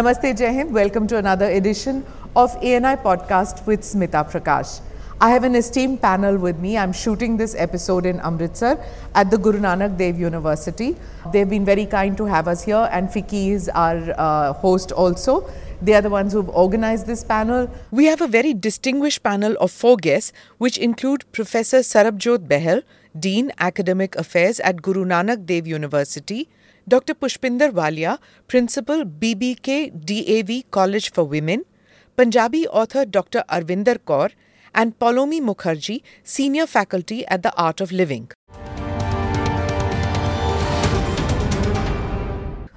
Namaste Jai Hind. Welcome to another edition of ANI podcast with Smita Prakash. I have an esteemed panel with me. I'm shooting this episode in Amritsar at the Guru Nanak Dev University. They've been very kind to have us here, and FICCI is our uh, host also. They are the ones who've organized this panel. We have a very distinguished panel of four guests, which include Professor Sarabjot Behl, Dean Academic Affairs at Guru Nanak Dev University, Dr. Pushpinder Walia, Principal BBK DAV College for Women, Punjabi author Dr. Arvinder Kaur, and Paulomi Mukherjee, Senior Faculty at the Art of Living.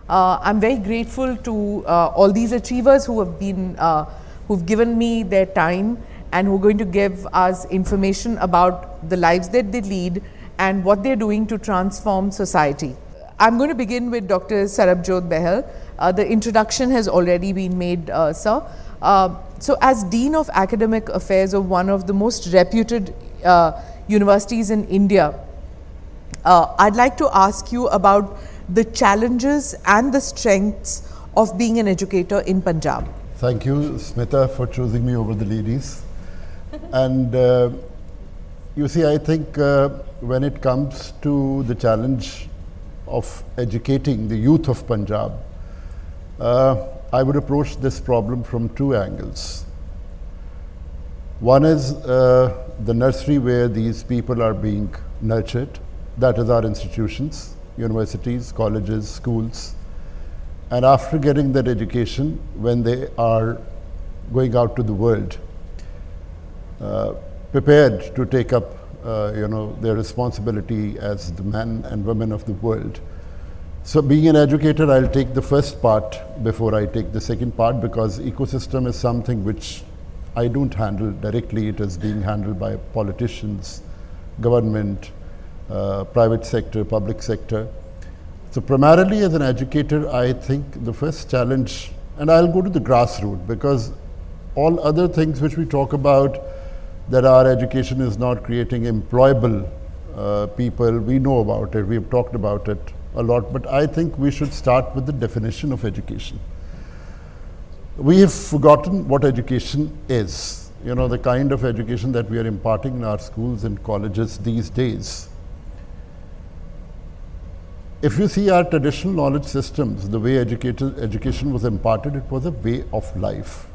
Uh, I'm very grateful to uh, all these achievers who have been, uh, who've given me their time and who are going to give us information about the lives that they lead and what they're doing to transform society. I'm going to begin with Dr. Sarabjot Behl. Uh, the introduction has already been made, uh, sir. Uh, so, as Dean of Academic Affairs of one of the most reputed uh, universities in India, uh, I'd like to ask you about the challenges and the strengths of being an educator in Punjab. Thank you, Smita, for choosing me over the ladies. and uh, you see, I think uh, when it comes to the challenge of educating the youth of Punjab, uh, I would approach this problem from two angles. One is uh, the nursery where these people are being nurtured, that is our institutions, universities, colleges, schools. And after getting that education, when they are going out to the world, uh, prepared to take up uh, you know, their responsibility as the men and women of the world. So being an educator, I'll take the first part before I take the second part because ecosystem is something which I don't handle directly. It is being handled by politicians, government, uh, private sector, public sector. So primarily as an educator, I think the first challenge, and I'll go to the grassroots because all other things which we talk about that our education is not creating employable uh, people. We know about it, we've talked about it a lot, but I think we should start with the definition of education. We have forgotten what education is, you know, the kind of education that we are imparting in our schools and colleges these days. If you see our traditional knowledge systems, the way education was imparted, it was a way of life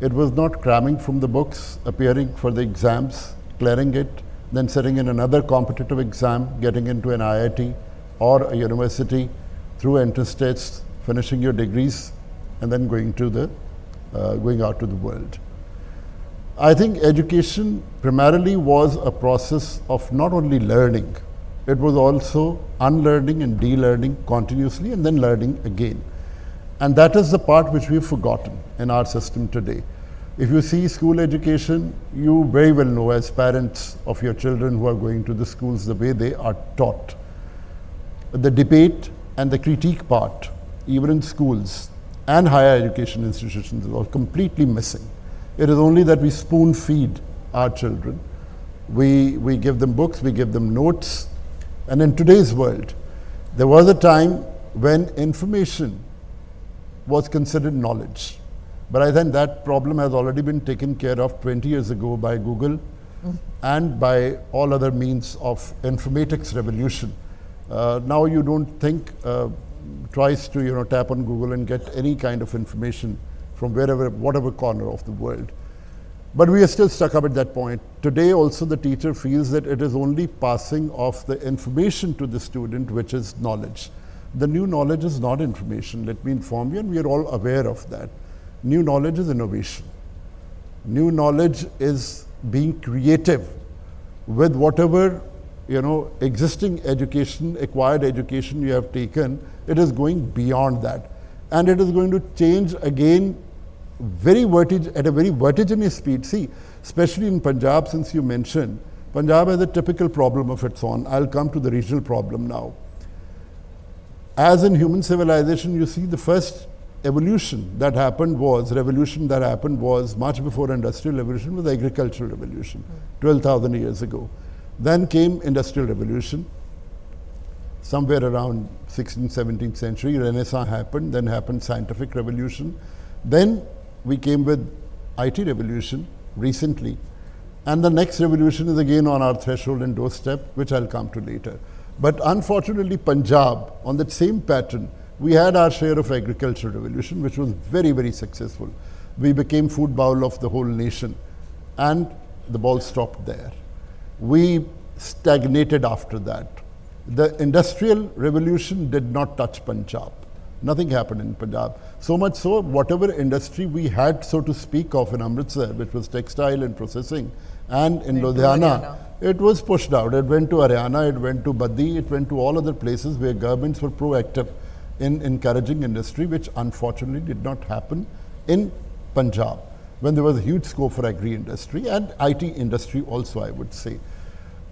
it was not cramming from the books, appearing for the exams, clearing it, then sitting in another competitive exam, getting into an IIT or a university through entrance tests, finishing your degrees, and then going to the uh, going out to the world. I think education primarily was a process of not only learning, it was also unlearning and de-learning continuously and then learning again. And that is the part which we've forgotten in our system today. If you see school education, you very well know as parents of your children who are going to the schools the way they are taught. The debate and the critique part, even in schools and higher education institutions, is all completely missing. It is only that we spoon feed our children. We, we give them books, we give them notes. And in today's world, there was a time when information was considered knowledge. But I think that problem has already been taken care of 20 years ago by Google mm. and by all other means of informatics revolution. Uh, now you don't think uh, twice to you know tap on Google and get any kind of information from wherever, whatever corner of the world. But we are still stuck up at that point. Today also the teacher feels that it is only passing of the information to the student which is knowledge. The new knowledge is not information, let me inform you, and we are all aware of that. New knowledge is innovation. New knowledge is being creative with whatever you know existing education, acquired education you have taken, it is going beyond that. And it is going to change again very vertig- at a very vertiginous speed. See, especially in Punjab, since you mentioned, Punjab has a typical problem of its own. I'll come to the regional problem now as in human civilization, you see the first evolution that happened was, revolution that happened was much before industrial revolution was agricultural revolution, 12,000 years ago. Then came industrial revolution. somewhere around 16th, 17th century, Renaissance happened, then happened scientific revolution. Then we came with IT revolution recently. And the next revolution is again on our threshold and doorstep, which I'll come to later. But unfortunately, Punjab, on that same pattern, we had our share of agricultural revolution, which was very, very successful. We became food bowl of the whole nation, and the ball stopped there. We stagnated after that. The industrial revolution did not touch Punjab. Nothing happened in Punjab. So much so, whatever industry we had, so to speak, of in Amritsar, which was textile and processing, and in Ludhiana, it was pushed out. It went to Haryana, it went to Baddi, it went to all other places where governments were proactive in encouraging industry, which unfortunately did not happen in Punjab when there was a huge scope for agri industry and IT industry also, I would say.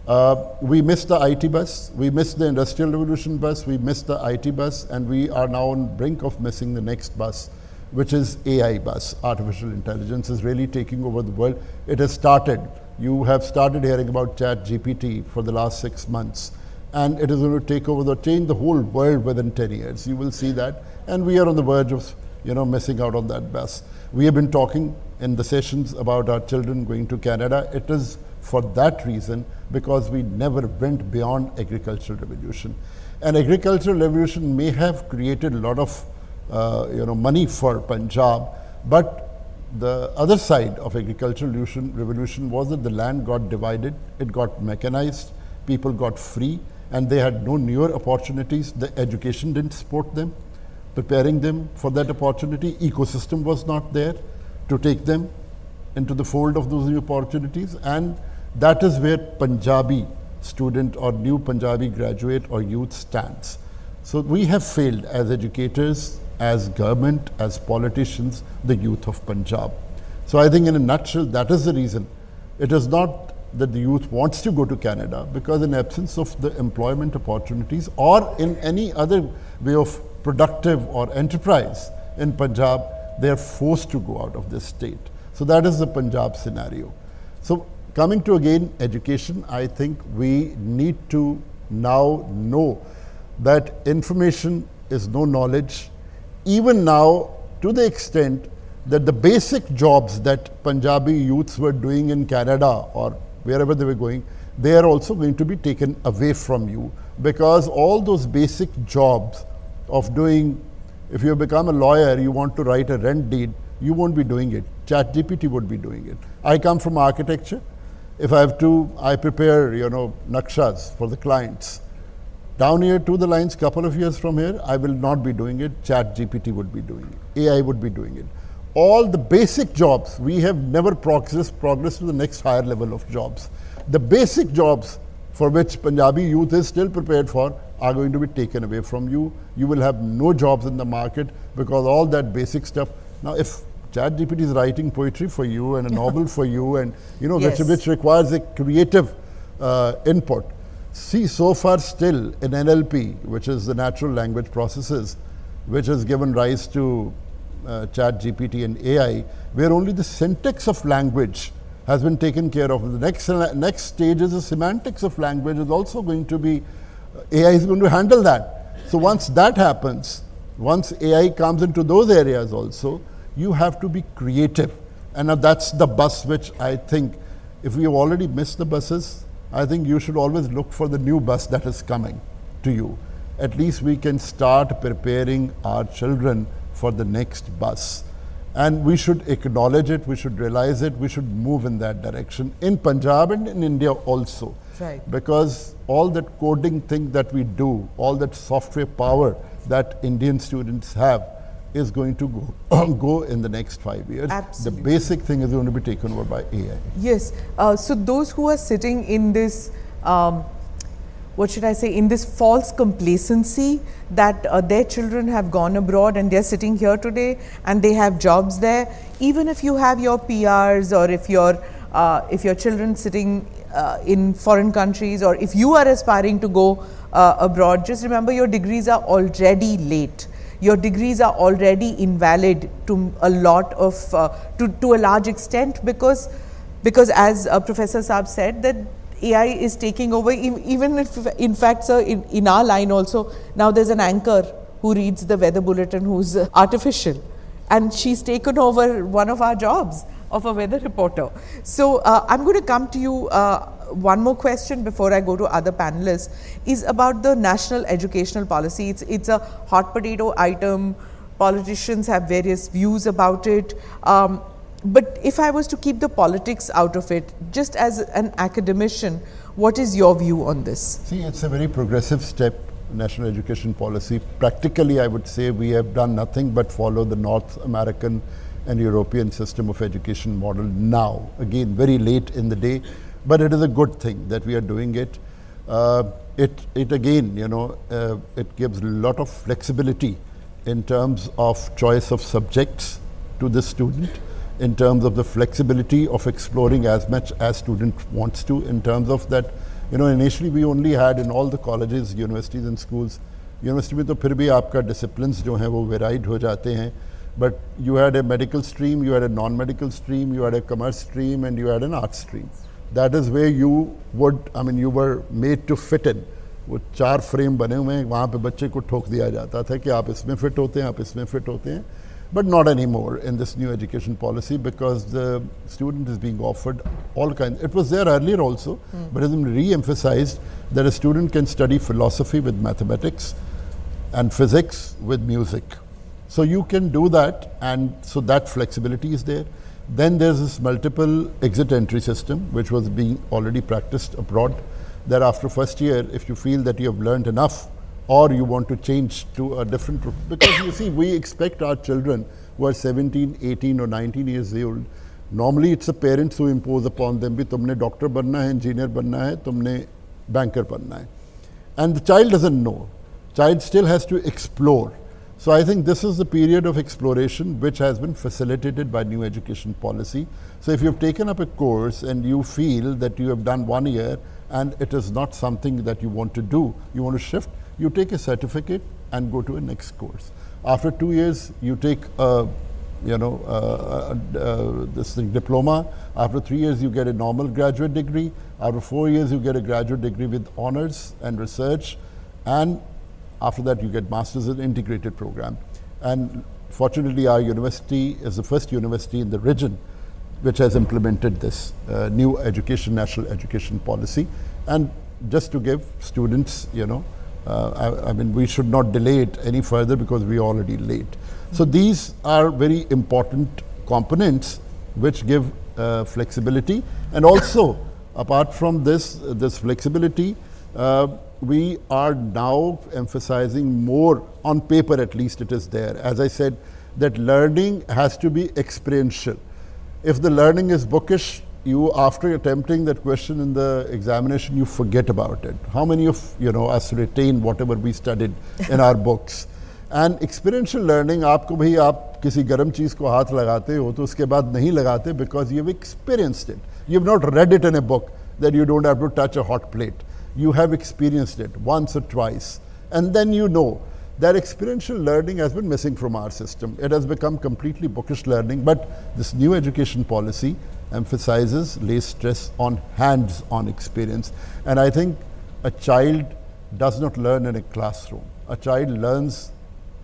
Uh, we missed the IT bus, we missed the industrial revolution bus, we missed the IT bus, and we are now on brink of missing the next bus, which is AI bus. Artificial intelligence is really taking over the world. It has started. You have started hearing about Chat GPT for the last six months, and it is going to take over the change the whole world within 10 years. You will see that, and we are on the verge of you know missing out on that bus. We have been talking in the sessions about our children going to Canada. It is for that reason because we never went beyond agricultural revolution. And agricultural revolution may have created a lot of uh, you know, money for Punjab, but the other side of agricultural revolution, revolution was that the land got divided, it got mechanized, people got free, and they had no newer opportunities. The education didn't support them, preparing them for that opportunity. Ecosystem was not there to take them into the fold of those new opportunities, and that is where Punjabi student or new Punjabi graduate or youth stands. So we have failed as educators, as government, as politicians, the youth of Punjab. So I think in a nutshell, that is the reason. It is not that the youth wants to go to Canada because in absence of the employment opportunities or in any other way of productive or enterprise in Punjab, they are forced to go out of this state. So that is the Punjab scenario. So Coming to again education, I think we need to now know that information is no knowledge. Even now, to the extent that the basic jobs that Punjabi youths were doing in Canada or wherever they were going, they are also going to be taken away from you because all those basic jobs of doing, if you become a lawyer, you want to write a rent deed, you won't be doing it. ChatGPT would be doing it. I come from architecture. If I have to, I prepare, you know, nakshas for the clients. Down here to the lines, couple of years from here, I will not be doing it. Chat GPT would be doing it. AI would be doing it. All the basic jobs, we have never progressed, progressed to the next higher level of jobs. The basic jobs for which Punjabi youth is still prepared for are going to be taken away from you. You will have no jobs in the market because all that basic stuff. Now, if ChatGPT is writing poetry for you and a novel for you, and you know yes. which, which requires a creative uh, input. See, so far still in NLP, which is the natural language processes, which has given rise to uh, ChatGPT and AI, where only the syntax of language has been taken care of. The next next stage is the semantics of language is also going to be uh, AI is going to handle that. So once that happens, once AI comes into those areas also, you have to be creative. And that's the bus which I think, if we have already missed the buses, I think you should always look for the new bus that is coming to you. At least we can start preparing our children for the next bus. And we should acknowledge it, we should realize it, we should move in that direction in Punjab and in India also. Right. Because all that coding thing that we do, all that software power that Indian students have, is going to go, go in the next five years. Absolutely. The basic thing is going to be taken over by AI. Yes. Uh, so those who are sitting in this, um, what should I say, in this false complacency that uh, their children have gone abroad and they're sitting here today and they have jobs there, even if you have your PRs or if your uh, if your children sitting uh, in foreign countries or if you are aspiring to go uh, abroad, just remember your degrees are already late your degrees are already invalid to a lot of, uh, to, to a large extent because, because as uh, Professor Saab said that AI is taking over. Even if, in fact, sir, in, in our line also, now there's an anchor who reads the weather bulletin who's uh, artificial. And she's taken over one of our jobs of a weather reporter. So uh, I'm going to come to you. Uh, one more question before I go to other panelists is about the national educational policy. It's, it's a hot potato item. Politicians have various views about it. Um, but if I was to keep the politics out of it, just as an academician, what is your view on this? See, it's a very progressive step, national education policy. Practically, I would say we have done nothing but follow the North American and European system of education model now. Again, very late in the day, but it is a good thing that we are doing it. Uh, it, it again, you know, uh, it gives a lot of flexibility in terms of choice of subjects to the student in terms of the flexibility of exploring as much as student wants to in terms of that you know initially we only had in all the colleges universities and schools university में तो फिर भी आपका disciplines जो हैं वो varied हो जाते हैं but you had a medical stream you had a non medical stream you had a commerce stream and you had an art stream that is way you would I mean you were made to fit in वो चार frame बने हुए हैं वहाँ पे बच्चे को ठोक दिया जाता था कि आप इसमें फिट होते हैं आप इसमें फिट होते हैं but not anymore in this new education policy because the student is being offered all kinds. It was there earlier also, mm. but has been re-emphasized that a student can study philosophy with mathematics and physics with music. So you can do that, and so that flexibility is there. Then there's this multiple exit entry system, which was being already practiced abroad. That after first year, if you feel that you have learned enough or you want to change to a different because you see we expect our children who are 17 18 or 19 years old normally it's the parents who impose upon them भी तुमने doctor बनना है engineer बनना है तुमने banker बनना है and the child doesn't know child still has to explore so i think this is the period of exploration which has been facilitated by new education policy so if you've taken up a course and you feel that you have done one year and it is not something that you want to do you want to shift you take a certificate and go to a next course. After two years, you take a you know, uh, uh, this thing, diploma. After three years, you get a normal graduate degree. After four years, you get a graduate degree with honors and research. And after that, you get master's in integrated program. And fortunately, our university is the first university in the region which has implemented this uh, new education, national education policy. And just to give students, you know, uh, I, I, mean, we should not delay it any further because we are already late. So these are very important components which give uh, flexibility. And also, apart from this, this flexibility, uh, we are now emphasizing more, on paper at least it is there. As I said, that learning has to be experiential. If the learning is bookish, you after attempting that question in the examination you forget about it how many of you know us retain whatever we studied in our books and experiential learning आपको भाई आप किसी गर्म चीज़ को हाथ लगाते हो तो उसके बाद नहीं लगाते because you've experienced it you've not read it in a book that you don't have to touch a hot plate you have experienced it once or twice and then you know that experiential learning has been missing from our system. It has become completely bookish learning, but this new education policy emphasizes, lays stress on hands on experience. And I think a child does not learn in a classroom. A child learns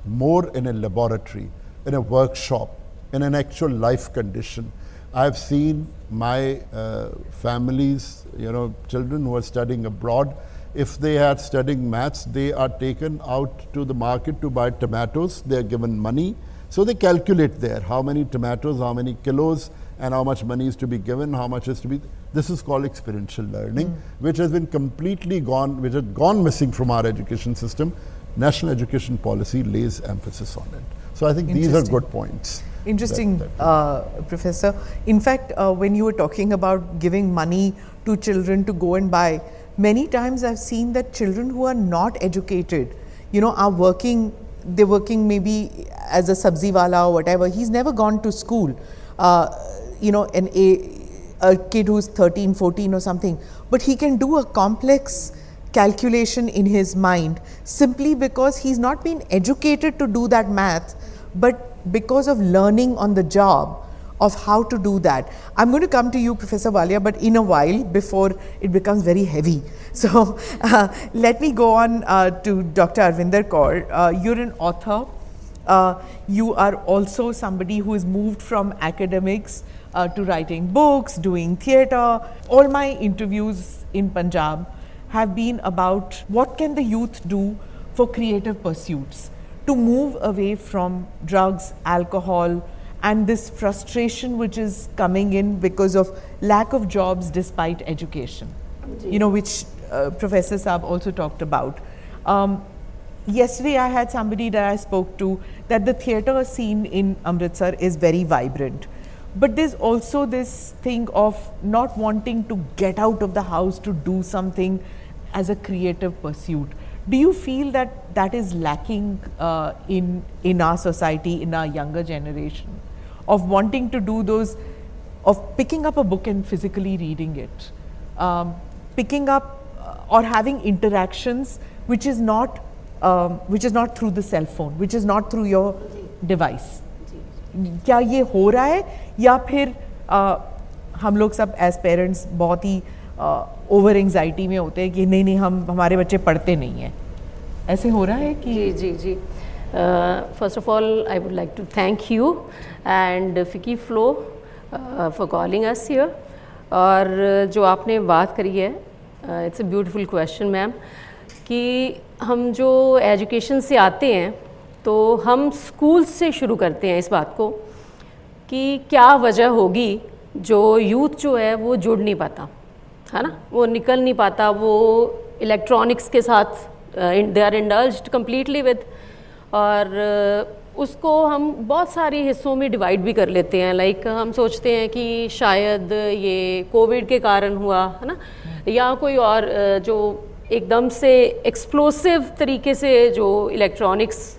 more in a laboratory, in a workshop, in an actual life condition. I've seen my uh, families, you know, children who are studying abroad. If they are studying maths, they are taken out to the market to buy tomatoes. They are given money. So they calculate there how many tomatoes, how many kilos, and how much money is to be given, how much is to be. This is called experiential learning, mm. which has been completely gone, which has gone missing from our education system. National education policy lays emphasis on it. So I think these are good points. Interesting, that, that uh, Professor. In fact, uh, when you were talking about giving money to children to go and buy, many times I've seen that children who are not educated, you know, are working, they're working maybe as a sabzi wala or whatever. He's never gone to school. Uh, you know, an a, a kid who's 13, 14 or something, but he can do a complex calculation in his mind simply because he's not been educated to do that math, but because of learning on the job of how to do that. I'm going to come to you, Professor Walia, but in a while before it becomes very heavy. So uh, let me go on uh, to Dr. Arvinder Kaur. Uh, you're an author. Uh, you are also somebody who has moved from academics uh, to writing books, doing theatre. All my interviews in Punjab have been about what can the youth do for creative pursuits to move away from drugs, alcohol, and this frustration which is coming in because of lack of jobs despite education, you know, which uh, Professor Saab also talked about. Um, yesterday, I had somebody that I spoke to that the theatre scene in Amritsar is very vibrant. But there's also this thing of not wanting to get out of the house to do something as a creative pursuit. Do you feel that that is lacking uh, in in our society, in our younger generation, of wanting to do those, of picking up a book and physically reading it, um, picking up uh, or having interactions which is not um, which is not through the cell phone, which is not through your device. क्या ये हो रहा है या फिर आ, हम लोग सब एज पेरेंट्स बहुत ही ओवर एंगजाइटी में होते हैं कि नहीं नहीं, हम, हमारे बच्चे पढ़ते नहीं हैं। ऐसे हो रहा है कि जी जी जी। First of all I would like to thank you and FICCI FLO for calling us here और जो आपने बात करी है it's a beautiful question ma'am कि हम जो एजुकेशन से आते हैं तो हम स्कूल से शुरू करते हैं इस बात को कि क्या वजह होगी जो यूथ जो है वो जुड़ नहीं पाता। है ना? वो निकल नहीं पाता वो इलेक्ट्रॉनिक्स के साथ they are indulge completely with और uh, उसको हम बहुत सारे हिस्सों में डिवाइड भी कर लेते हैं। लाइक like, हम सोचते हैं कि शायद ये कोविड के कारण हुआ है ना? या कोई और uh, जो एकदम से एक्सप्लोसिव तरीके से जो इलेक्ट्रॉनिक्स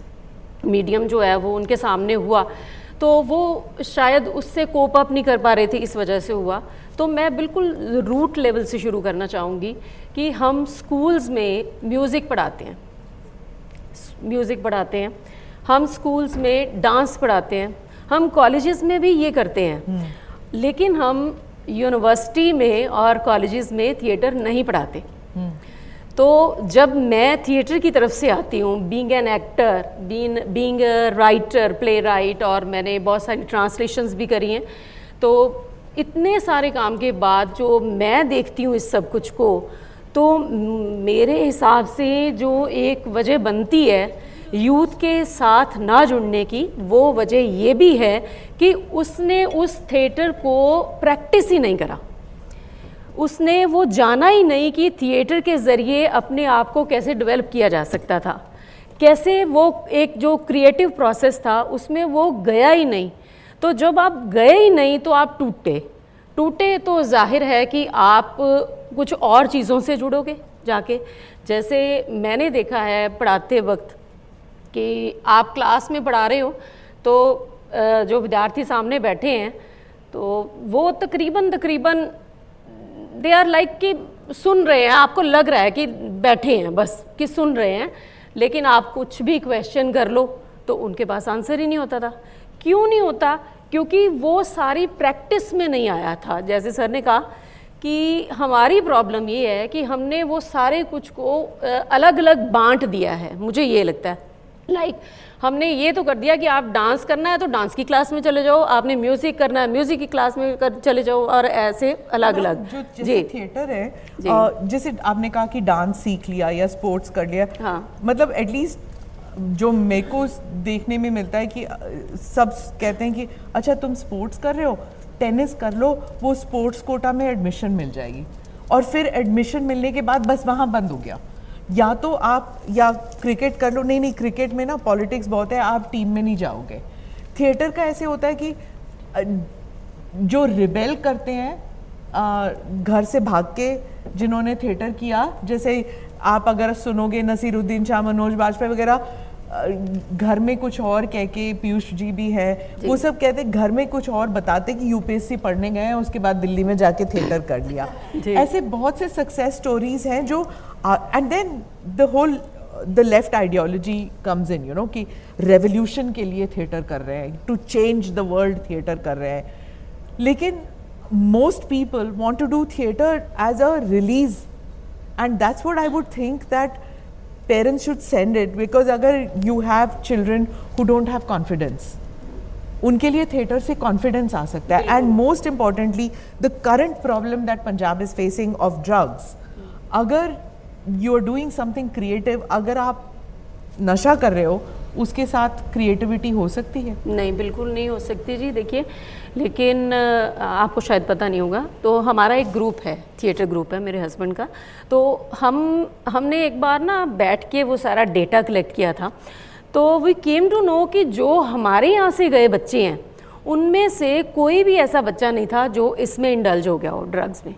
मीडियम जो है वो उनके सामने हुआ। तो वो शायद उससे कोप अप नहीं कर पा रहे थे इस वजह से हुआ। तो मैं बिल्कुल रूट लेवल से शुरू करना चाहूँगी कि हम स्कूल्स में म्यूज़िक पढ़ाते हैं। म्यूज़िक पढ़ाते हैं। हम स्कूल्स में डांस पढ़ाते हैं। हम कॉलेजेस में भी ये करते हैं। हम्म। लेकिन हम यूनिवर्सिटी में और कॉलेजेस में थिएटर नहीं पढ़ाते। हम्म। तो जब मैं थिएटर की तरफ़ से आती हूँ being an actor been being writer playwright और मैंने बहुत सारी ट्रांसलेशंस भी करी हैं तो इतने सारे काम के बाद जो मैं देखती हूँ इस सब कुछ को तो मेरे हिसाब से जो एक वजह बनती है यूथ के साथ ना जुड़ने की, वो वजह ये भी है कि उसने उस थिएटर को प्रैक्टिस ही नहीं करा। उसने वो जाना ही नहीं कि थिएटर के ज़रिए अपने आप को कैसे डेवलप किया जा सकता था। कैसे वो एक जो क्रिएटिव प्रोसेस था, उसमें वो गया ही नहीं। तो जब आप गए ही नहीं तो आप टूटे। टूटे तो ज़ाहिर है कि आप कुछ और चीज़ों से जुड़ोगे जाके। जैसे मैंने देखा है पढ़ाते वक्त कि आप क्लास में पढ़ा रहे हो तो जो विद्यार्थी सामने बैठे हैं तो वो तकरीबन तकरीबन दे आर लाइक कि सुन रहे हैं, आपको लग रहा है कि बैठे हैं बस, कि सुन रहे हैं, लेकिन आप कुछ भी क्वेश्चन कर लो तो उनके पास आंसर ही नहीं होता था। क्यों नहीं होता? क्योंकि वो सारी प्रैक्टिस में नहीं आया था। जैसे सर ने कहा कि हमारी प्रॉब्लम ये है कि हमने वो सारे कुछ को अलग अलग बांट दिया है। मुझे ये लगता है। लाइक like, हमने ये तो कर दिया कि आप डांस करना है तो डांस की क्लास में चले जाओ। आपने म्यूज़िक करना है म्यूज़िक की क्लास में कर चले जाओ और ऐसे अलग अलग जो जैसे थिएटर है जैसे आपने कहा कि डांस सीख लिया या स्पोर्ट्स कर लिया हाँ। मतलब एटलीस्ट जो मेरे को देखने में मिलता है कि सब कहते हैं कि अच्छा तुम स्पोर्ट्स कर रहे हो टेनिस कर लो, वो स्पोर्ट्स कोटा में एडमिशन मिल जाएगी। और फिर एडमिशन मिलने के बाद बस वहाँ बंद हो गया। या तो आप, या क्रिकेट कर लो। नहीं नहीं क्रिकेट में ना पॉलिटिक्स बहुत है, आप टीम में नहीं जाओगे। थिएटर का ऐसे होता है कि जो रिबेल करते हैं घर से भाग के जिन्होंने थिएटर किया, जैसे आप अगर सुनोगे नसीरुद्दीन शाह मनोज बाजपेयी वगैरह घर में कुछ और कह के पीयूष जी भी है वो सब कहते घर में कुछ और बताते कि यूपीएससी पढ़ने गए हैं उसके बाद दिल्ली में जाके थिएटर कर लिया। ऐसे बहुत से सक्सेस स्टोरीज हैं जो and then the whole the left ideology comes in you know कि रेवोल्यूशन के लिए थिएटर कर रहे हैं to change the world theatre कर रहे हैं। लेकिन most people want to do theatre as a release and that's what i would think that parents should send it because agar you have children who don't have confidence उनके लिए theatre से confidence आ सकता है and most importantly the current problem that Punjab is facing of drugs अगर you are doing something creative अगर आप नशा कर रहे हो उसके साथ क्रिएटिविटी हो सकती है? नहीं, बिल्कुल नहीं हो सकती जी, देखिए, लेकिन आपको शायद पता नहीं होगा तो हमारा एक ग्रुप है थिएटर ग्रुप है मेरे हस्बैंड का। तो हम, हमने एक बार ना बैठ के वो सारा डेटा कलेक्ट किया था। तो वी केम टू नो कि जो हमारे यहाँ से गए बच्चे हैं, उनमें से कोई भी ऐसा बच्चा नहीं था जो इसमें इंडल्ज हो गया हो ड्रग्स में।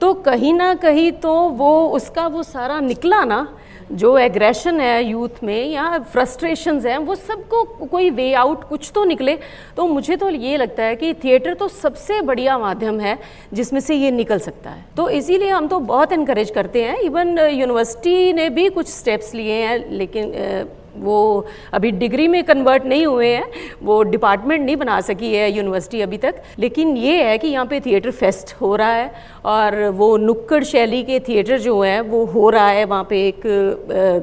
तो कहीं ना कहीं तो वो, उसका वो सारा निकला ना जो एग्रेशन है यूथ में या फ्रस्ट्रेशन हैं वो सबको कोई वे आउट कुछ तो निकले। तो मुझे तो ये लगता है कि थिएटर तो सबसे बढ़िया माध्यम है जिसमें से ये निकल सकता है। तो इसीलिए हम तो बहुत इनक्रेज करते हैं। इवन यूनिवर्सिटी ने भी कुछ स्टेप्स लिए हैं लेकिन अ, वो अभी डिग्री में कन्वर्ट नहीं हुए हैं, वो डिपार्टमेंट नहीं बना सकी है यूनिवर्सिटी अभी तक। लेकिन ये है कि यहाँ पे थिएटर फेस्ट हो रहा है और वो नुक्कड़ शैली के थिएटर जो है, वो हो रहा है। वहाँ पे एक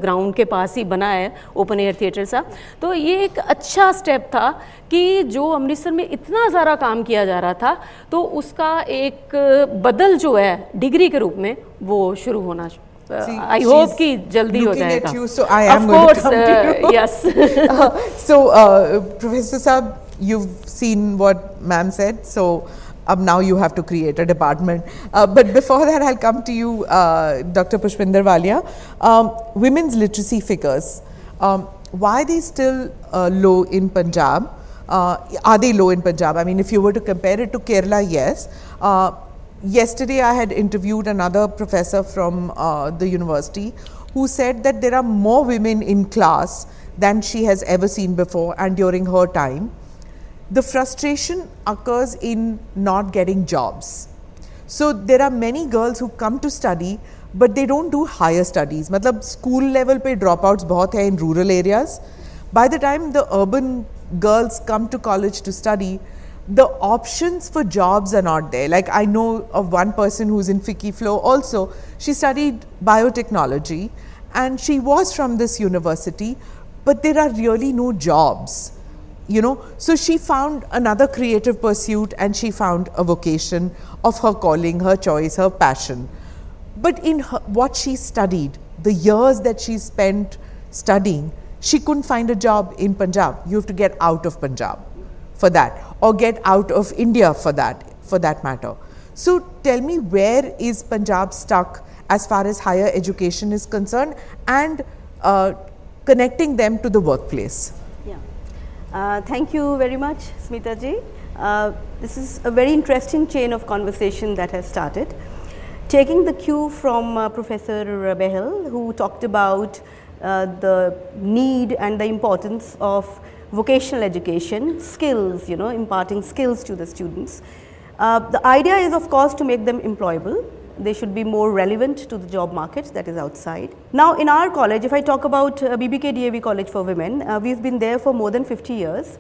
ग्राउंड के पास ही बना है ओपन एयर थिएटर सा। तो ये एक अच्छा स्टेप था कि जो अमृतसर में इतना सारा काम किया जा रहा था तो उसका एक बदल जो है डिग्री के रूप में वो शुरू होना I hope ki jaldi ho jayega. You, so I am of course, yes. so Professor Saab, you've seen what ma'am said. So. Um, now you have to create a department. Uh, but before that, I'll come to you, uh, Dr. Pushpinder Walia. Um, women's literacy figures. Um, why are they still uh, low in Punjab? Uh, are they low in Punjab? I mean, if you were to compare it to Kerala, yes. Uh, Uh, yesterday, I had interviewed another professor from uh, the university who said that there are more women in class than she has ever seen before and during her time. The frustration occurs in not getting jobs. So there are many girls who come to study but they don't do higher studies. मतलब school level पे dropouts बहुत है in rural areas. By the time the urban girls come to college to study, the options for jobs are not there. Like I know of one person who's in FICCI Flo also. She studied biotechnology and she was from this university, but there are really no jobs. You know, so she found another creative pursuit and she found a vocation of her calling, her choice, her passion. But in her, what she studied, the years that she spent studying, she couldn't find a job in Punjab. You have to get out of Punjab for that, or get out of India for that, for that matter. So tell me, where is Punjab stuck as far as higher education is concerned, and uh, connecting them to the workplace? Yeah. Uh, thank you very much, Smita ji. Uh, this is a very interesting chain of conversation that has started. Taking the cue from uh, Professor Behl, who talked about uh, the need and the importance of vocational education, skills, you know, imparting skills to the students. Uh, the idea is, of course, to make them employable. They should be more relevant to the job market that is outside. Now, in our college, if I talk about uh, BBK DAV College for Women, uh, we've been there for more than 50 years,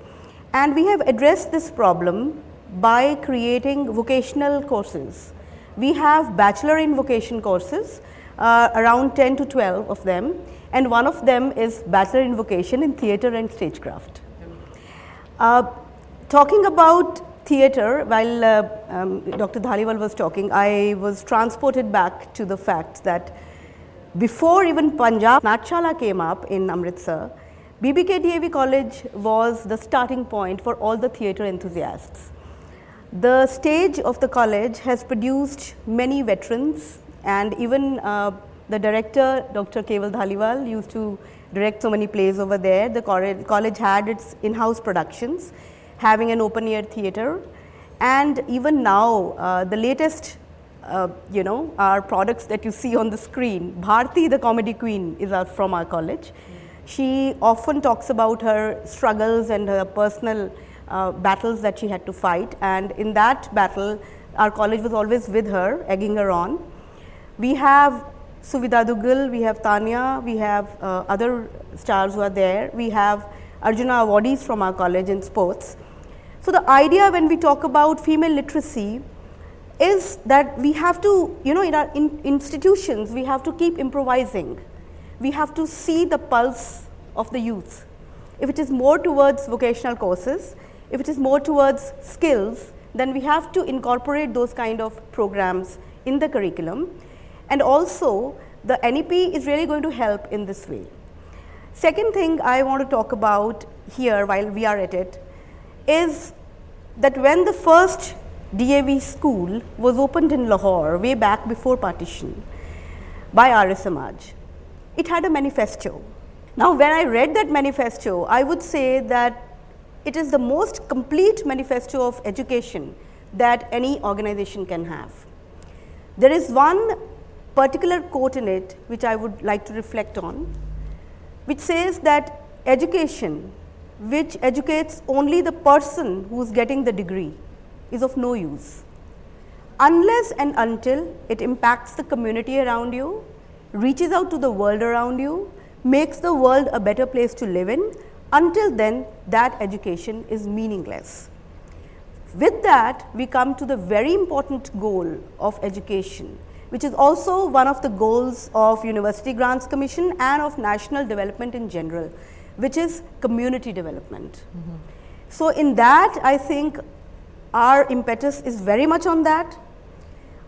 and we have addressed this problem by creating vocational courses. We have bachelor in vocation courses, uh, around 10 to 12 of them, and one of them is bachelor Invocation in theatre and stagecraft. Uh, talking about theatre, while uh, um, Dr. Dhaliwal was talking, I was transported back to the fact that before even Punjab Naatshala came up in Amritsar, BBK DAV College was the starting point for all the theatre enthusiasts. The stage of the college has produced many veterans and even uh, the director, Dr. Keval Dhaliwal, used to direct so many plays over there. The college, had its in-house productions, having an open-air theatre. And even now, uh, the latest, uh, you know, our products that you see on the screen, Bharti, the comedy queen, is from our college. She often talks about her struggles and her personal uh, battles that she had to fight. And in that battle, our college was always with her, egging her on. We have Suvidha Dugal, we have Tanya, we have uh, other stars who are there. We have Arjuna awardees from our college in sports. So, the idea when we talk about female literacy is that we have to, you know, in our in institutions, we have to keep improvising. We have to see the pulse of the youth. If it is more towards vocational courses, if it is more towards skills, then we have to incorporate those kind of programs in the curriculum. And also, the NEP is really going to help in this way. Second thing I want to talk about here while we are at it is that when the first DAV school was opened in Lahore way back before partition by Arya Samaj, it had a manifesto. Now, when I read that manifesto, I would say that it is the most complete manifesto of education that any organization can have. There is one particular quote in it which I would like to reflect on, which says that education which educates only the person who is getting the degree is of no use. Unless and until it impacts the community around you, reaches out to the world around you, makes the world a better place to live in, until then that education is meaningless. With that, we come to the very important goal of education, which is also one of the goals of University Grants Commission and of national development in general, which is community development. Mm -hmm. So, in that I think our impetus is very much on that.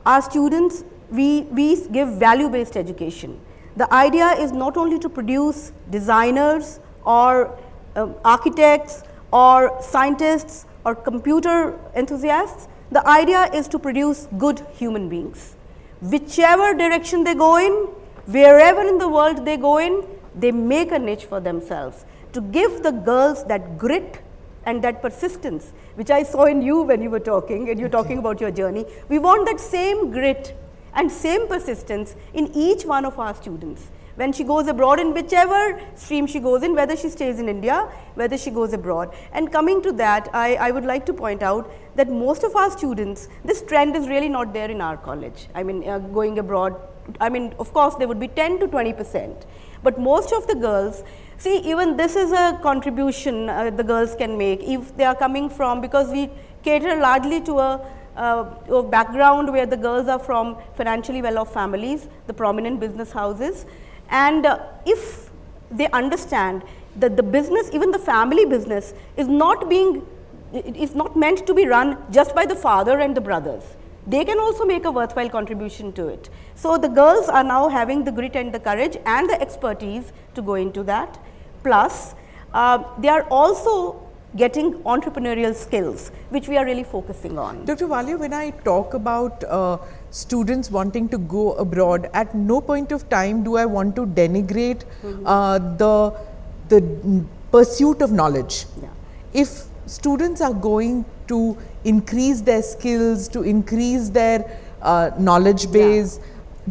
Our students, we, we give value based education. The idea is not only to produce designers or um, architects or scientists or computer enthusiasts, the idea is to produce good human beings. Whichever direction they go in, wherever in the world they go in, they make a niche for themselves to give the girls that grit and that persistence which I saw in you when you were talking and you're talking about your journey. We want that same grit and same persistence in each one of our students. When she goes abroad in whichever stream she goes in, whether she stays in India, whether she goes abroad. And coming to that, I, I would like to point out that most of our students, this trend is really not there in our college. I mean, uh, going abroad, I mean, of course, there would be 10 to 20 percent. But most of the girls, See, even this is a contribution uh, the girls can make if they are coming from because we cater largely to a, uh, background where the girls are from financially well off families, the prominent business houses. And uh, if they understand that the business, even the family business, is not being, is not meant to be run just by the father and the brothers they can also make a worthwhile contribution to it. So, the girls are now having the grit and the courage and the expertise to go into that plus uh, they are also getting entrepreneurial skills which we are really focusing on. Dr. Walia, when I talk about uh, students wanting to go abroad, at no point of time do I want to denigrate mm -hmm. uh, the, the pursuit of knowledge. Yeah. If students are going to increase their skills, to increase their uh, knowledge base, yeah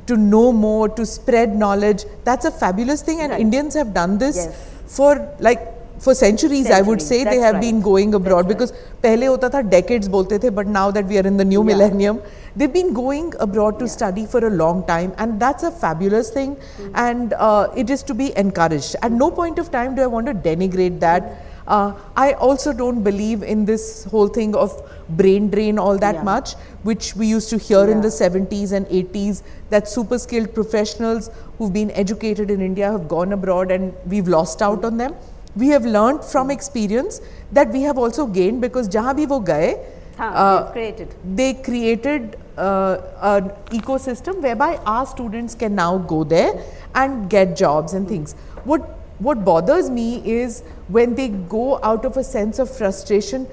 to know more, to spread knowledge. That's a fabulous thing, and right. Indians have done this yes for like for centuries, centuries I would say they have right. been going abroad that's because right. pehle hota tha decades bolte the but now that we are in the new yeah. millennium they've been going abroad to yeah. study for a long time and that's a fabulous thing mm. and uh, it is to be encouraged at no point of time do I want to denigrate that mm. uh, I also don't believe in this whole thing of brain drain all that yeah. much, which we used to hear yeah. in the 70s and 80s, that super skilled professionals who've been educated in India have gone abroad and we've lost out on them We have learned from experience that we have also gained because jahan bhi wo gaye, uh, created. they created uh, an ecosystem whereby our students can now go there and get jobs and things. What what bothers me is when they go out of a sense of frustration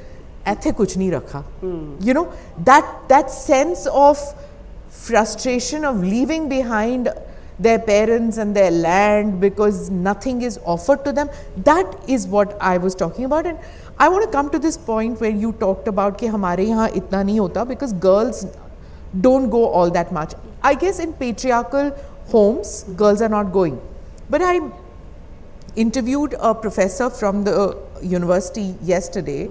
ऐथे कुछ नहीं रखा you know that that sense of frustration of leaving behind their parents and their land because nothing is offered to them. That is what I was talking about. And I want to come to this point where you talked about ki hamare because girls don't go all that much. I guess in patriarchal homes, girls are not going. But I interviewed a professor from the uh, university yesterday,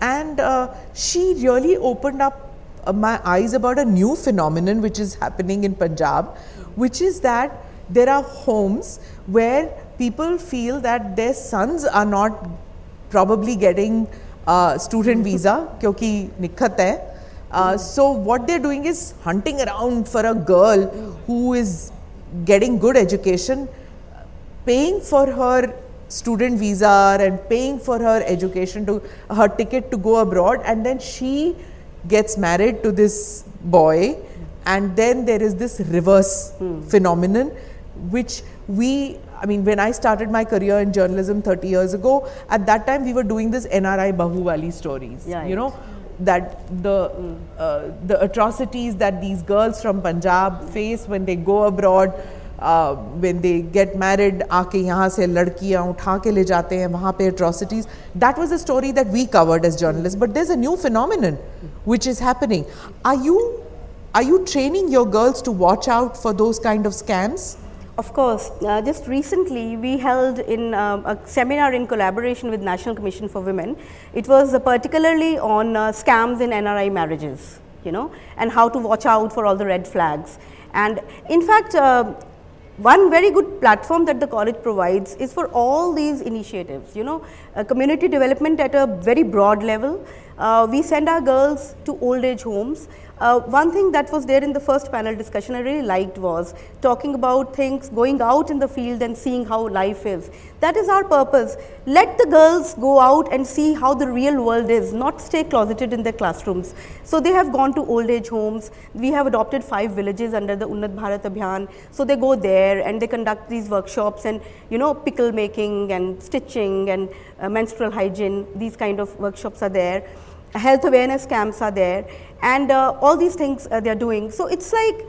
and uh, she really opened up uh, my eyes about a new phenomenon which is happening in Punjab, which is that there are homes where people feel that their sons are not probably getting uh, student visa kyunki nikhat hai. Uh, so what they're doing is hunting around for a girl who is getting good education, paying for her student visa and paying for her education to her ticket to go abroad, and then she gets married to this boy and then there is this reverse phenomenon which we I mean, when I started my career in journalism 30 years ago, at that time we were doing this NRI Bahubali stories. Right. You know, that the uh, the atrocities that these girls from Punjab face when they go abroad, uh, when they get married, आके यहाँ से लड़कियाँ उठा के ले जाते हैं वहाँ पे atrocities. That was a story that we covered as journalists. But there's a new phenomenon which is happening. Are you are you training your girls to watch out for those kind of scams? Of course, uh, just recently we held in um, a seminar in collaboration with National Commission for Women. It was uh, particularly on uh, scams in NRI marriages, you know, and how to watch out for all the red flags. And in fact, uh, one very good platform that the college provides is for all these initiatives, you know, uh, community development at a very broad level. Uh, we send our girls to old age homes. Uh, one thing that was there in the first panel discussion I really liked was talking about things going out in the field and seeing how life is. That is our purpose. Let the girls go out and see how the real world is, not stay closeted in their classrooms. So they have gone to old age homes. We have adopted five villages under the Unnat Bharat Abhiyan. So they go there and they conduct these workshops and you know pickle making and stitching and uh, menstrual hygiene. These kind of workshops are there health awareness camps are there and uh, all these things uh, they are doing. So, it is like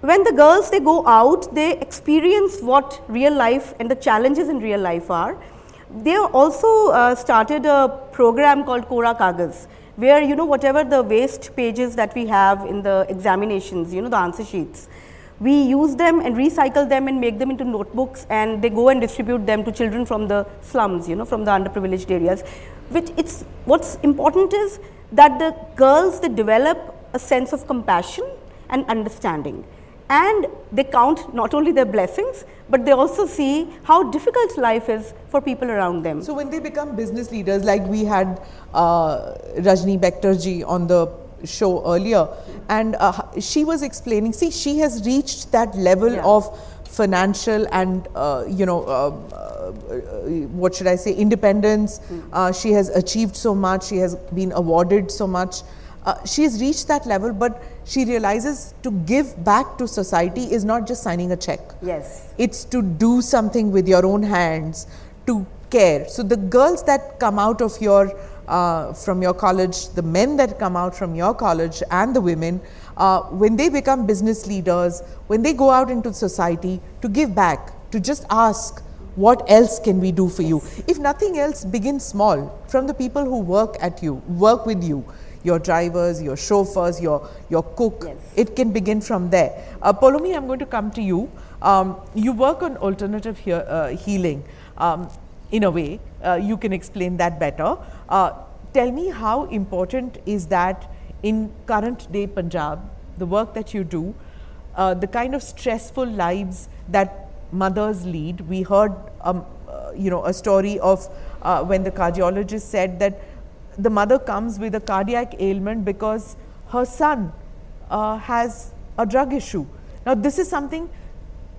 when the girls they go out they experience what real life and the challenges in real life are. They also uh, started a program called Kora Kagaz where you know whatever the waste pages that we have in the examinations you know the answer sheets we use them and recycle them and make them into notebooks and they go and distribute them to children from the slums you know from the underprivileged areas which it's what's important is that the girls they develop a sense of compassion and understanding and they count not only their blessings but they also see how difficult life is for people around them So when they become business leaders, like we had uh, Rajni Bectorji on the show earlier, and uh, she was explaining. See, she has reached that level Yeah. of financial and uh, you know uh, uh, what should I say independence. Uh, she has achieved so much. She has been awarded so much. Uh, she has reached that level, but she realizes to give back to society is not just signing a check yes it's to do something with your own hands to care so the girls that come out of your uh, from your college the men that come out from your college and the women uh, when they become business leaders when they go out into society to give back to just ask what else can we do for you if nothing else begin small from the people who work at you work with you your drivers your chauffeurs your your cook Yes. it can begin from there. Uh, Paulomi, I'm going to come to you. Um, you work on alternative he- uh, healing um, in a way. Uh, you can explain that better. Uh, tell me how important is that in current day Punjab, the work that you do, uh, the kind of stressful lives that mothers lead. We heard, um, uh, you know, a story of uh, when the cardiologist said that the mother comes with a cardiac ailment because her son uh, has a drug issue. Now, this is something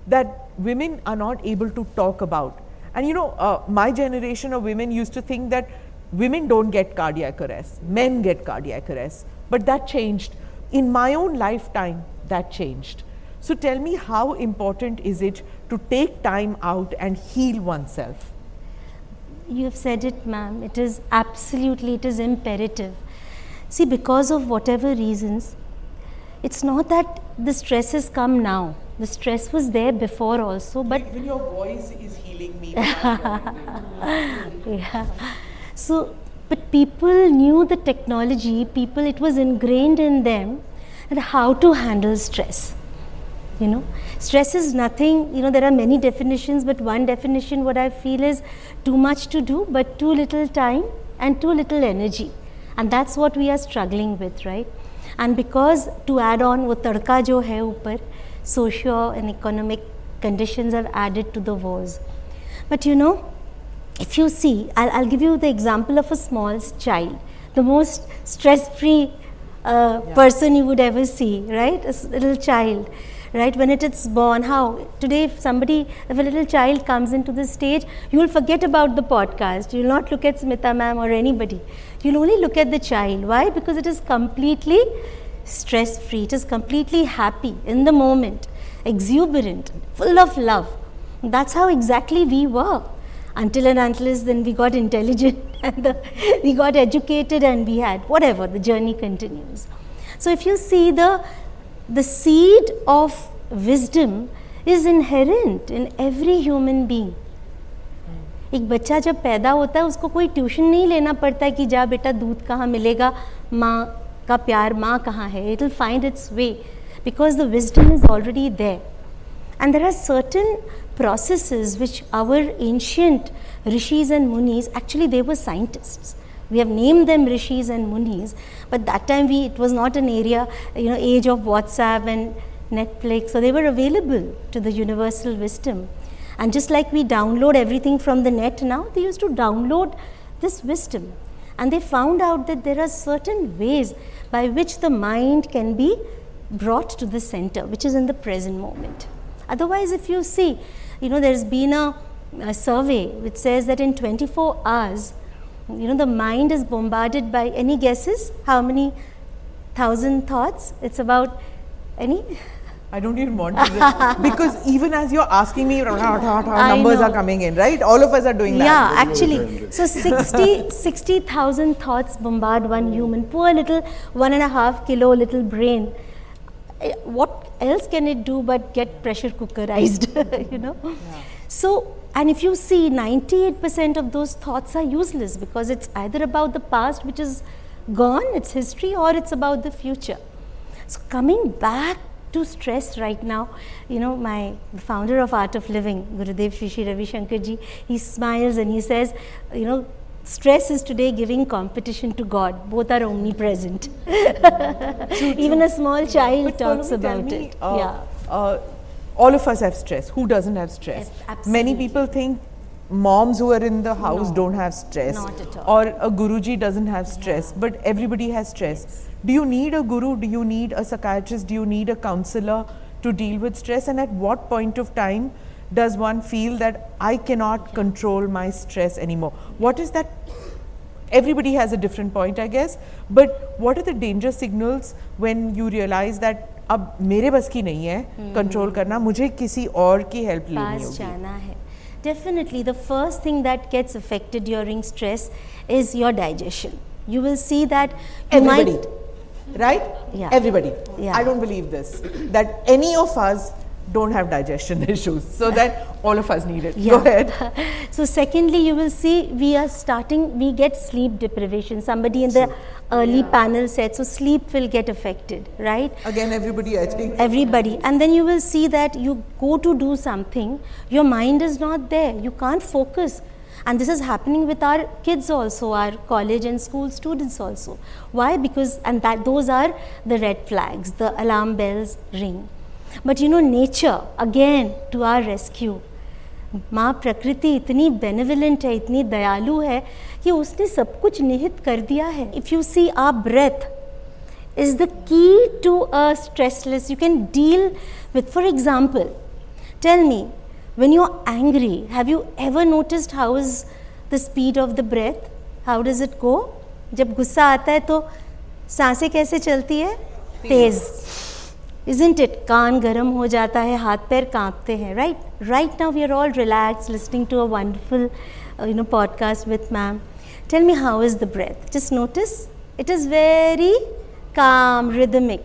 that women are not able to talk about. And you know, uh, my generation of women used to think that women don't get cardiac arrest, men get cardiac arrest. But that changed. In my own lifetime, that changed. So, tell me how important is it to take time out and heal oneself? You have said it, ma'am. It is absolutely, it is imperative. See, because of whatever reasons, it's not that the stress has come now. The stress was there before also, but When your voice is healing me, yeah. So, but people knew the technology, people, it was ingrained in them and how to handle stress. You know, stress is nothing, you know, there are many definitions, but one definition what I feel is too much to do, but too little time and too little energy. And that's what we are struggling with, right? And because to add on, wo tadka jo hai upar, socio and economic conditions have added to the wars. But you know, if you see, I'll, I'll, give you the example of a small child, the most stress free uh, yeah. person you would ever see, right? A little child, right? When it is born, how? Today, if somebody, if a little child comes into the stage, you will forget about the podcast. You will not look at Smita ma'am or anybody. You'll only look at the child. Why? Because it is completely stress free, it is completely happy in the moment, exuberant, full of love. That's how exactly we were until and until then we got intelligent and the, we got educated and we had whatever the journey continues so if you see the the seed of wisdom is inherent in every human being एक बच्चा जब पैदा होता है उसको कोई tuition नहीं लेना पड़ता है कि जा बेटा दूध कहाँ मिलेगा माँ का प्यार माँ कहाँ है it will find its way because the wisdom is already there and there are certain processes which our ancient rishis and munis actually they were scientists. We have named them rishis and munis but that time we it was not an area you know age of whatsapp and netflix so they were available to the universal wisdom. And just like we download everything from the net now they used to download this wisdom. And they found out that there are certain ways by which the mind can be brought to the center which is in the present moment. Otherwise if you see you know, there's been a, a survey which says that in 24 hours, you know, the mind is bombarded by any guesses? How many thousand thoughts? It's about any? I don't even want to because even as you're asking me, numbers are coming in, right? All of us are doing that. Yeah, actually. So 60 60,000 thoughts bombard one human. Poor little one and a half kilo little brain. Eh, what else can it do but get pressure cookerized, you know? Yeah. So, and if you see 98% of those thoughts are useless because it's either about the past which is gone, it's history, or it's about the future. So, coming back to stress right now, you know, my founder of Art of Living, Gurudev Shri Ravi Shankar ji, he smiles and he says, you know, stress is today giving competition to God. Both are omnipresent. Even a small child but talks about me, it. Uh, yeah. Uh, all of us have stress. Who doesn't have stress? Yes, Many people think moms who are in the house no, don't have stress. Not at all. Or a guruji doesn't have stress. Yeah. But everybody has stress. Yes. Do you need a guru? Do you need a psychiatrist? Do you need a counselor to deal with stress? And at what point of time does one feel that I cannot control my stress anymore? What is that? Everybody has a different point, I guess. But what are the danger signals when you realize that अब मेरे बस की नहीं है control hmm. करना मुझे किसी और की हेल्प लेनी होगी जाना है definitely the first thing that gets affected during stress is your digestion you will see that everybody right yeah everybody yeah. i don't believe this that any of us don't have digestion issues. So that all of us need it. Yeah. Go ahead. so secondly, you will see we are starting, we get sleep deprivation. Somebody in the early yeah. panel said, so sleep will get affected, right? Again, everybody, I think. Everybody. And then you will see that you go to do something, your mind is not there. You can't focus. And this is happening with our kids also, our college and school students also. Why? Because, and that those are the red flags, the alarm bells ring. But you know nature again to our rescue माँ प्रकृति इतनी benevolent है इतनी दयालु है कि उसने सब कुछ निहित कर दिया है। If you see our breath is the key to a stressless you can deal with for example tell me when you are angry have you ever noticed how is the speed of the breath how does it go जब गुस्सा आता है तो साँसें कैसे चलती है? तेज़ isn't it? Kaan garam ho jata hai, haath pair kaapte hai, right? Right now we are all relaxed, listening to a wonderful, uh, you know, podcast with ma'am. Tell me how is the breath? Just notice, it is very calm, rhythmic.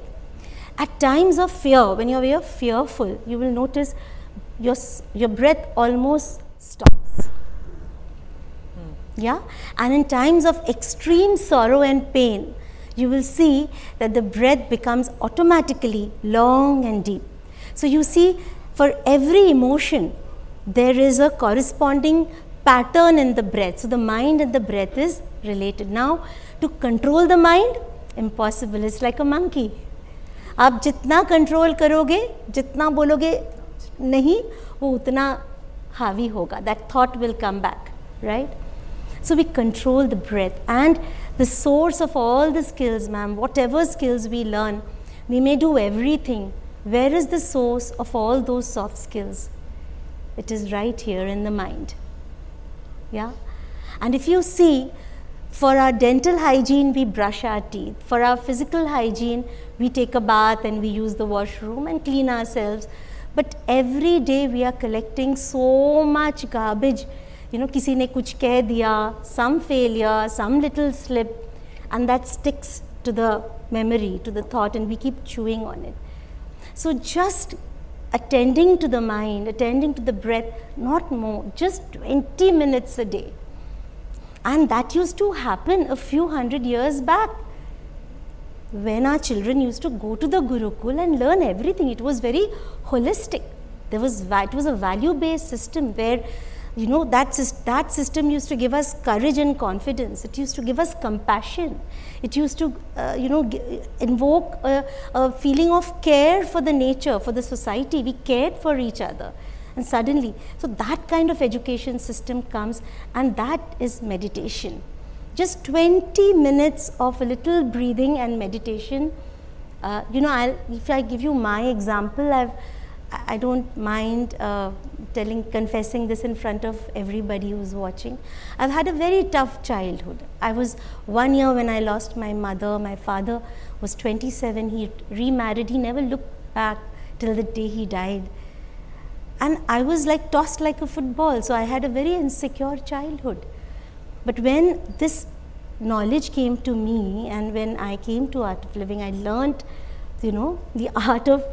At times of fear, when you are fearful, you will notice your, your breath almost stops. Hmm. Yeah? And in times of extreme sorrow and pain, you will see that the breath becomes automatically long and deep. So, you see for every emotion there is a corresponding pattern in the breath. So, the mind and the breath is related. Now, to control the mind impossible it's like a monkey. आप जितना control करोगे जितना बोलोगे नहीं वो उतना हावी होगा that thought will come back right? So we control the breath and the source of all the skills, ma'am, whatever skills we learn, we may do everything. Where is the source of all those soft skills? It is right here in the mind. Yeah? And if you see, for our dental hygiene, we brush our teeth. For our physical hygiene, we take a bath and we use the washroom and clean ourselves. But every day we are collecting so much garbage You know, किसी ने कुछ कह दिया, some failure, some little slip, and that sticks to the memory, to the thought, and we keep chewing on it. So just attending to the mind, attending to the breath, not more, just 20 minutes a day. And that used to happen a few hundred years back when our children used to go to the Gurukul and learn everything. It was very holistic. There was, it was a value based system where you know that, that system used to give us courage and confidence. It used to give us compassion. It used to uh, you know invoke a, a, feeling of care for the nature for the society. We cared for each other. And suddenly so that kind of education system comes and that is meditation. Just 20 minutes of a little breathing and meditation. Uh, you know I'll, if i give you my example i've I don't mind uh, telling, confessing this in front of everybody who's watching. I've had a very tough childhood. I was one year when I lost my mother. My father was 27. He remarried. He never looked back till the day he died. And I was like tossed like a football. So I had a very insecure childhood. But when this knowledge came to me and when I came to Art of Living, I learned, you know, the art of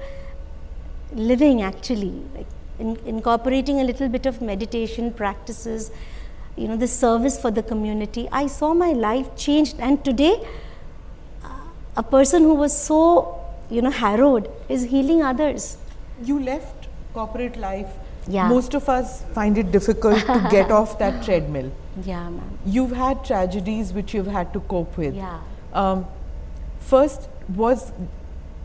living actually, like in, incorporating a little bit of meditation practices, you know, the service for the community. I saw my life changed, and today, uh, a person who was so, you know, harrowed is healing others. You left corporate life. Yeah. Most of us find it difficult to get off that treadmill. Yeah, ma'am. You've had tragedies which you've had to cope with. Yeah. Um, first, was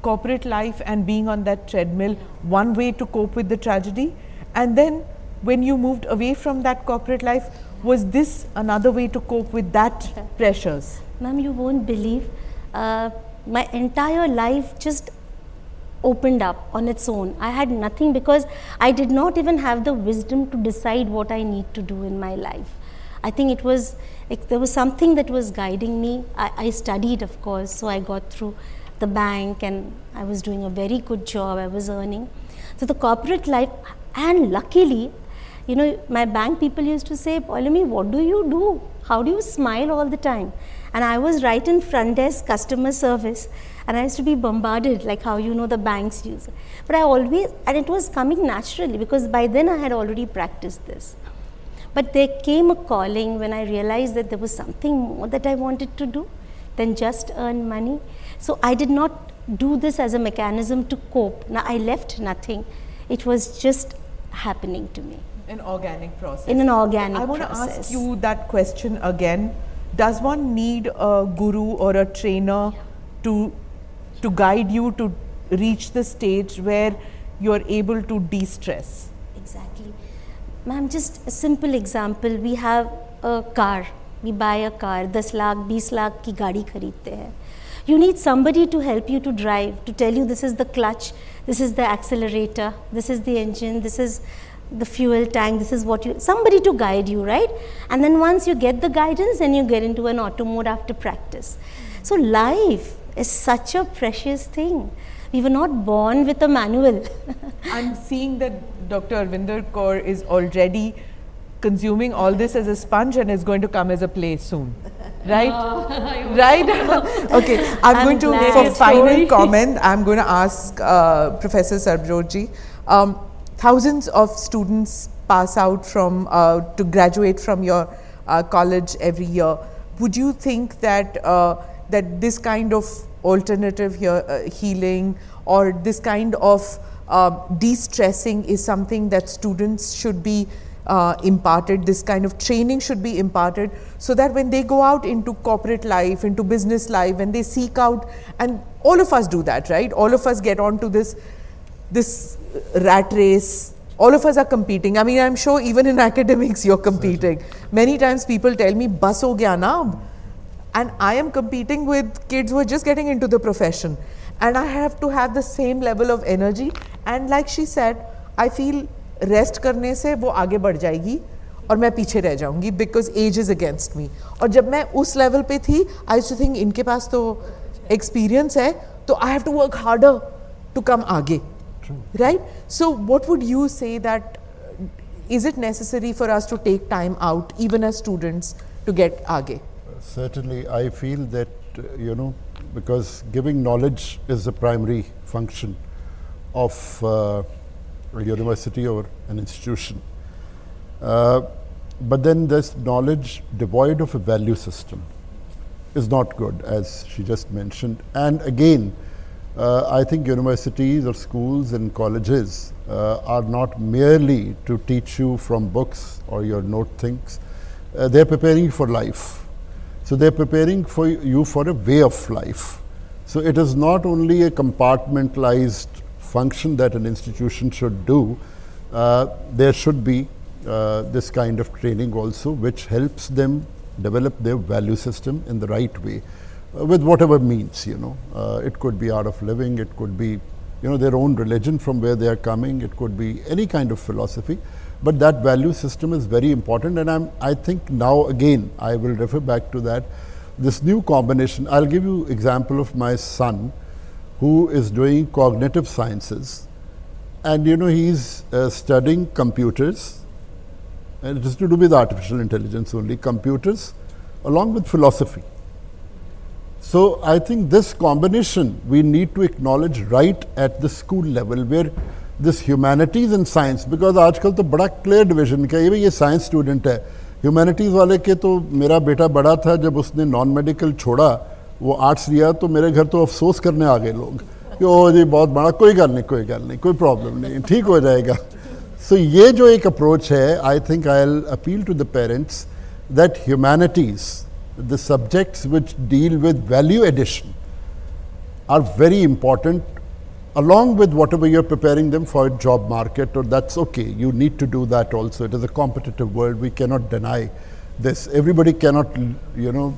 corporate life and being on that treadmill one way to cope with the tragedy? And then when you moved away from that corporate life, was this another way to cope with that pressures? Ma'am, you won't believe. Uh, my entire life just opened up on its own. I had nothing because I did not even have the wisdom to decide what I need to do in my life. I think it was like there was something that was guiding me. I, I studied, of course, so I got through the bank and I was doing a very good job, I was earning. So the corporate life, and luckily, you know, my bank people used to say, Paulomi, what do you do? How do you smile all the time? And I was right in front desk customer service and I used to be bombarded like how you know the banks use. But I always, and it was coming naturally because by then I had already practiced this. But there came a calling when I realized that there was something more that I wanted to do than just earn money. So I did not do this as a mechanism to cope. Now I left nothing. It was just happening to me. An organic process. In an organic I want to ask you that question again. Does one need a guru or a trainer yeah. to to guide you to reach the stage where you're able to de-stress? Exactly. Ma'am, just a simple example. We have a car. We buy a car. 10 lakh, 20 lakh ki gaadi kharidte hai you need somebody to help you to drive, to tell you this is the clutch, this is the accelerator, this is the engine, this is the fuel tank, this is what you, somebody to guide you, right? And then once you get the guidance, then you get into an auto mode after practice. So life is such a precious thing. We were not born with a manual. I'm seeing that Dr. Arvinder Kaur is already consuming all this as a sponge and is going to come as a play soon. Right? Right? okay i'm, I'm going to for final comment i'm going to ask uh, professor Sarabjotji um, thousands of students pass out from uh, to graduate from your uh, college every year. Would you think that uh, that this kind of alternative here, uh, healing or this kind of uh, de-stressing is something that students should be uh, imparted, this kind of training should be imparted so that when they go out into corporate life, into business life, when they seek out, and all of us do that, right? All of us get onto this, this rat race all of us are competing. I mean, I'm sure even in academics you're competing. Many times people tell me, bus ho gaya na. And I am competing with kids who are just getting into the profession. And I have to have the same level of energy. And like she said, I feel rest करने से वो आगे बढ़ जाएगी और मैं पीछे रह जाऊँगी because age is against me और जब मैं उस लेवल पे थी आई टू थिंक इनके पास तो एक्सपीरियंस है तो I have to work harder to come आगे. Right so what would you say that is it necessary for us to take time out even as students to get आगे? Certainly I feel that you know because giving knowledge is the primary function of a university or an institution uh, but then this knowledge devoid of a value system is not good as she just mentioned and again uh, I think universities or schools and colleges uh, are not merely to teach you from books or your note things. Uh, they're preparing you for life. So they're preparing for you for a way of life. So it is not only a compartmentalized function that an institution should do. Uh, there should be uh, this kind of training also, which helps them develop their value system in the right way. Uh, with whatever means, you know. Uh, it could be art of living, it could be, you know, their own religion from where they are coming, it could be any kind of philosophy. But that value system is very important, and I'm, I think now again I will refer back to that. This new combination. I'll give you example of my son, who is doing cognitive sciences, and you know he's uh, studying computers, and it is to do with artificial intelligence only. Computers, along with philosophy. So I think this combination we need to acknowledge right at the school level where this humanities and science because आजकल तो बड़ा clear division क्या ये ये science student है humanities वाले के तो मेरा बेटा बड़ा था जब उसने नॉन मेडिकल छोड़ा वो आर्ट्स लिया तो मेरे घर तो अफसोस करने आ गए लोग कि ओ जी, बहुत बड़ा, कोई गल नहीं, कोई गल नहीं, कोई प्रॉब्लम नहीं, ठीक हो जाएगा. सो so ये जो एक अप्रोच है I think I'll appeal to the parents that humanities the subjects which deal with value addition are very important along with whatever you are preparing them for job market और that's okay you need to do that also it is a competitive world we cannot deny this everybody cannot you know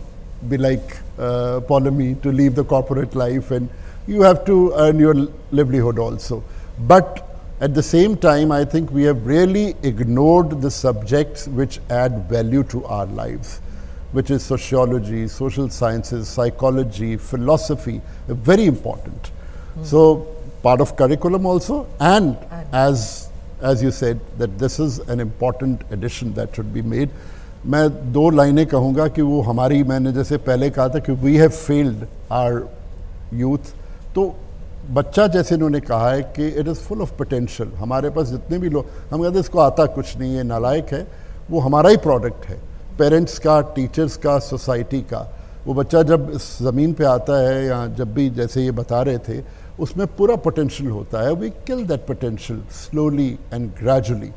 be like uh, Paulomi to leave the corporate life and you have to earn your livelihood also but at the same time i think we have really ignored the subjects which add value to our lives which is sociology, social sciences, psychology, philosophy, very important. Mm. So part of curriculum also, and, and, as as you said that this is an important addition that should be made. मैं दो लाइनें कहूँगा कि वो हमारी, मैंने जैसे पहले कहा था कि we have failed our youth तो बच्चा जैसे इन्होंने कहा है कि it is full of potential हमारे पास जितने भी लोग, हम कहते हैं, इसको आता कुछ नहीं है, नालायक है। वो हमारा ही प्रोडक्ट है पेरेंट्स का टीचर्स का सोसाइटी का। वो बच्चा जब इस ज़मीन पे आता है या जब भी जैसे ये बता रहे थे, उसमें पूरा पोटेंशियल होता है। We kill that potential slowly and gradually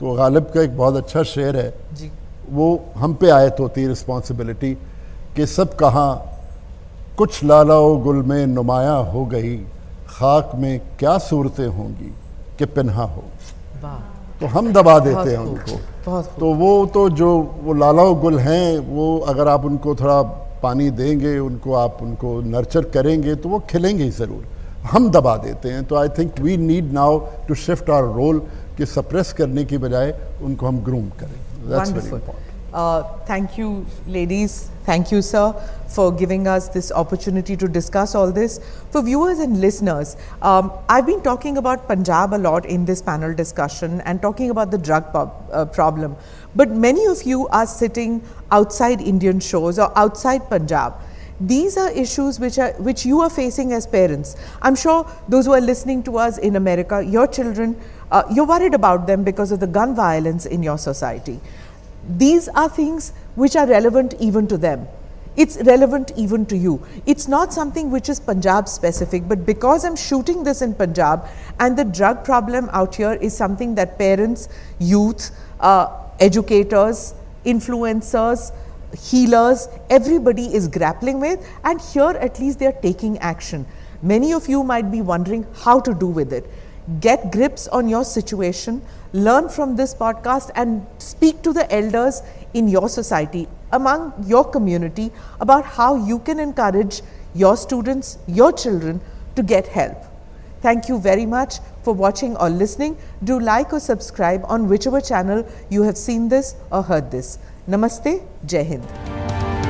तो गालिब का एक बहुत अच्छा शेर है। जी। वो हम पे आयत होती है रिस्पॉन्सिबिलिटी कि सब कहाँ कुछ लाला गुल में नुमाया हो गई खाक में क्या सूरतें होंगी कि पन्हा हो। तो हम दबा देते हैं उनको। तो वो तो जो वो लाला गुल हैं वो अगर आप उनको थोड़ा पानी देंगे उनको आप उनको नर्चर करेंगे तो वो खिलेंगे ही ज़रूर। हम दबा देते हैं तो I think we need now to shift our role कि सप्रेस करने की बजाय उनको हम ग्रूम करें। That's Wonderful. Uh, thank you, ladies. Thank you, sir, for giving us this opportunity to discuss all this. For viewers and listeners, um, I've been talking about Punjab a lot in this panel discussion and talking about the drug pub, uh, problem. But many of you are sitting outside Indian shores or outside Punjab these are issues which are which you are facing as parents i'm sure those who are listening to us in america your children uh, you're worried about them because of the gun violence in your society these are things which are relevant even to them. It's relevant even to you. It's not something which is Punjab specific, but because I'm shooting this in Punjab and the drug problem out here is something that parents, youth, uh, educators, influencers, healers, everybody is grappling with, and here at least they are taking action. Many of you might be wondering how to do with it. Get grips on your situation, learn from this podcast, and speak to the elders in your society, among your community, about how you can encourage your students, your children to get help. Thank you very much for watching or listening. Do like or subscribe on whichever channel you have seen this or heard this. Namaste, Jai Hind.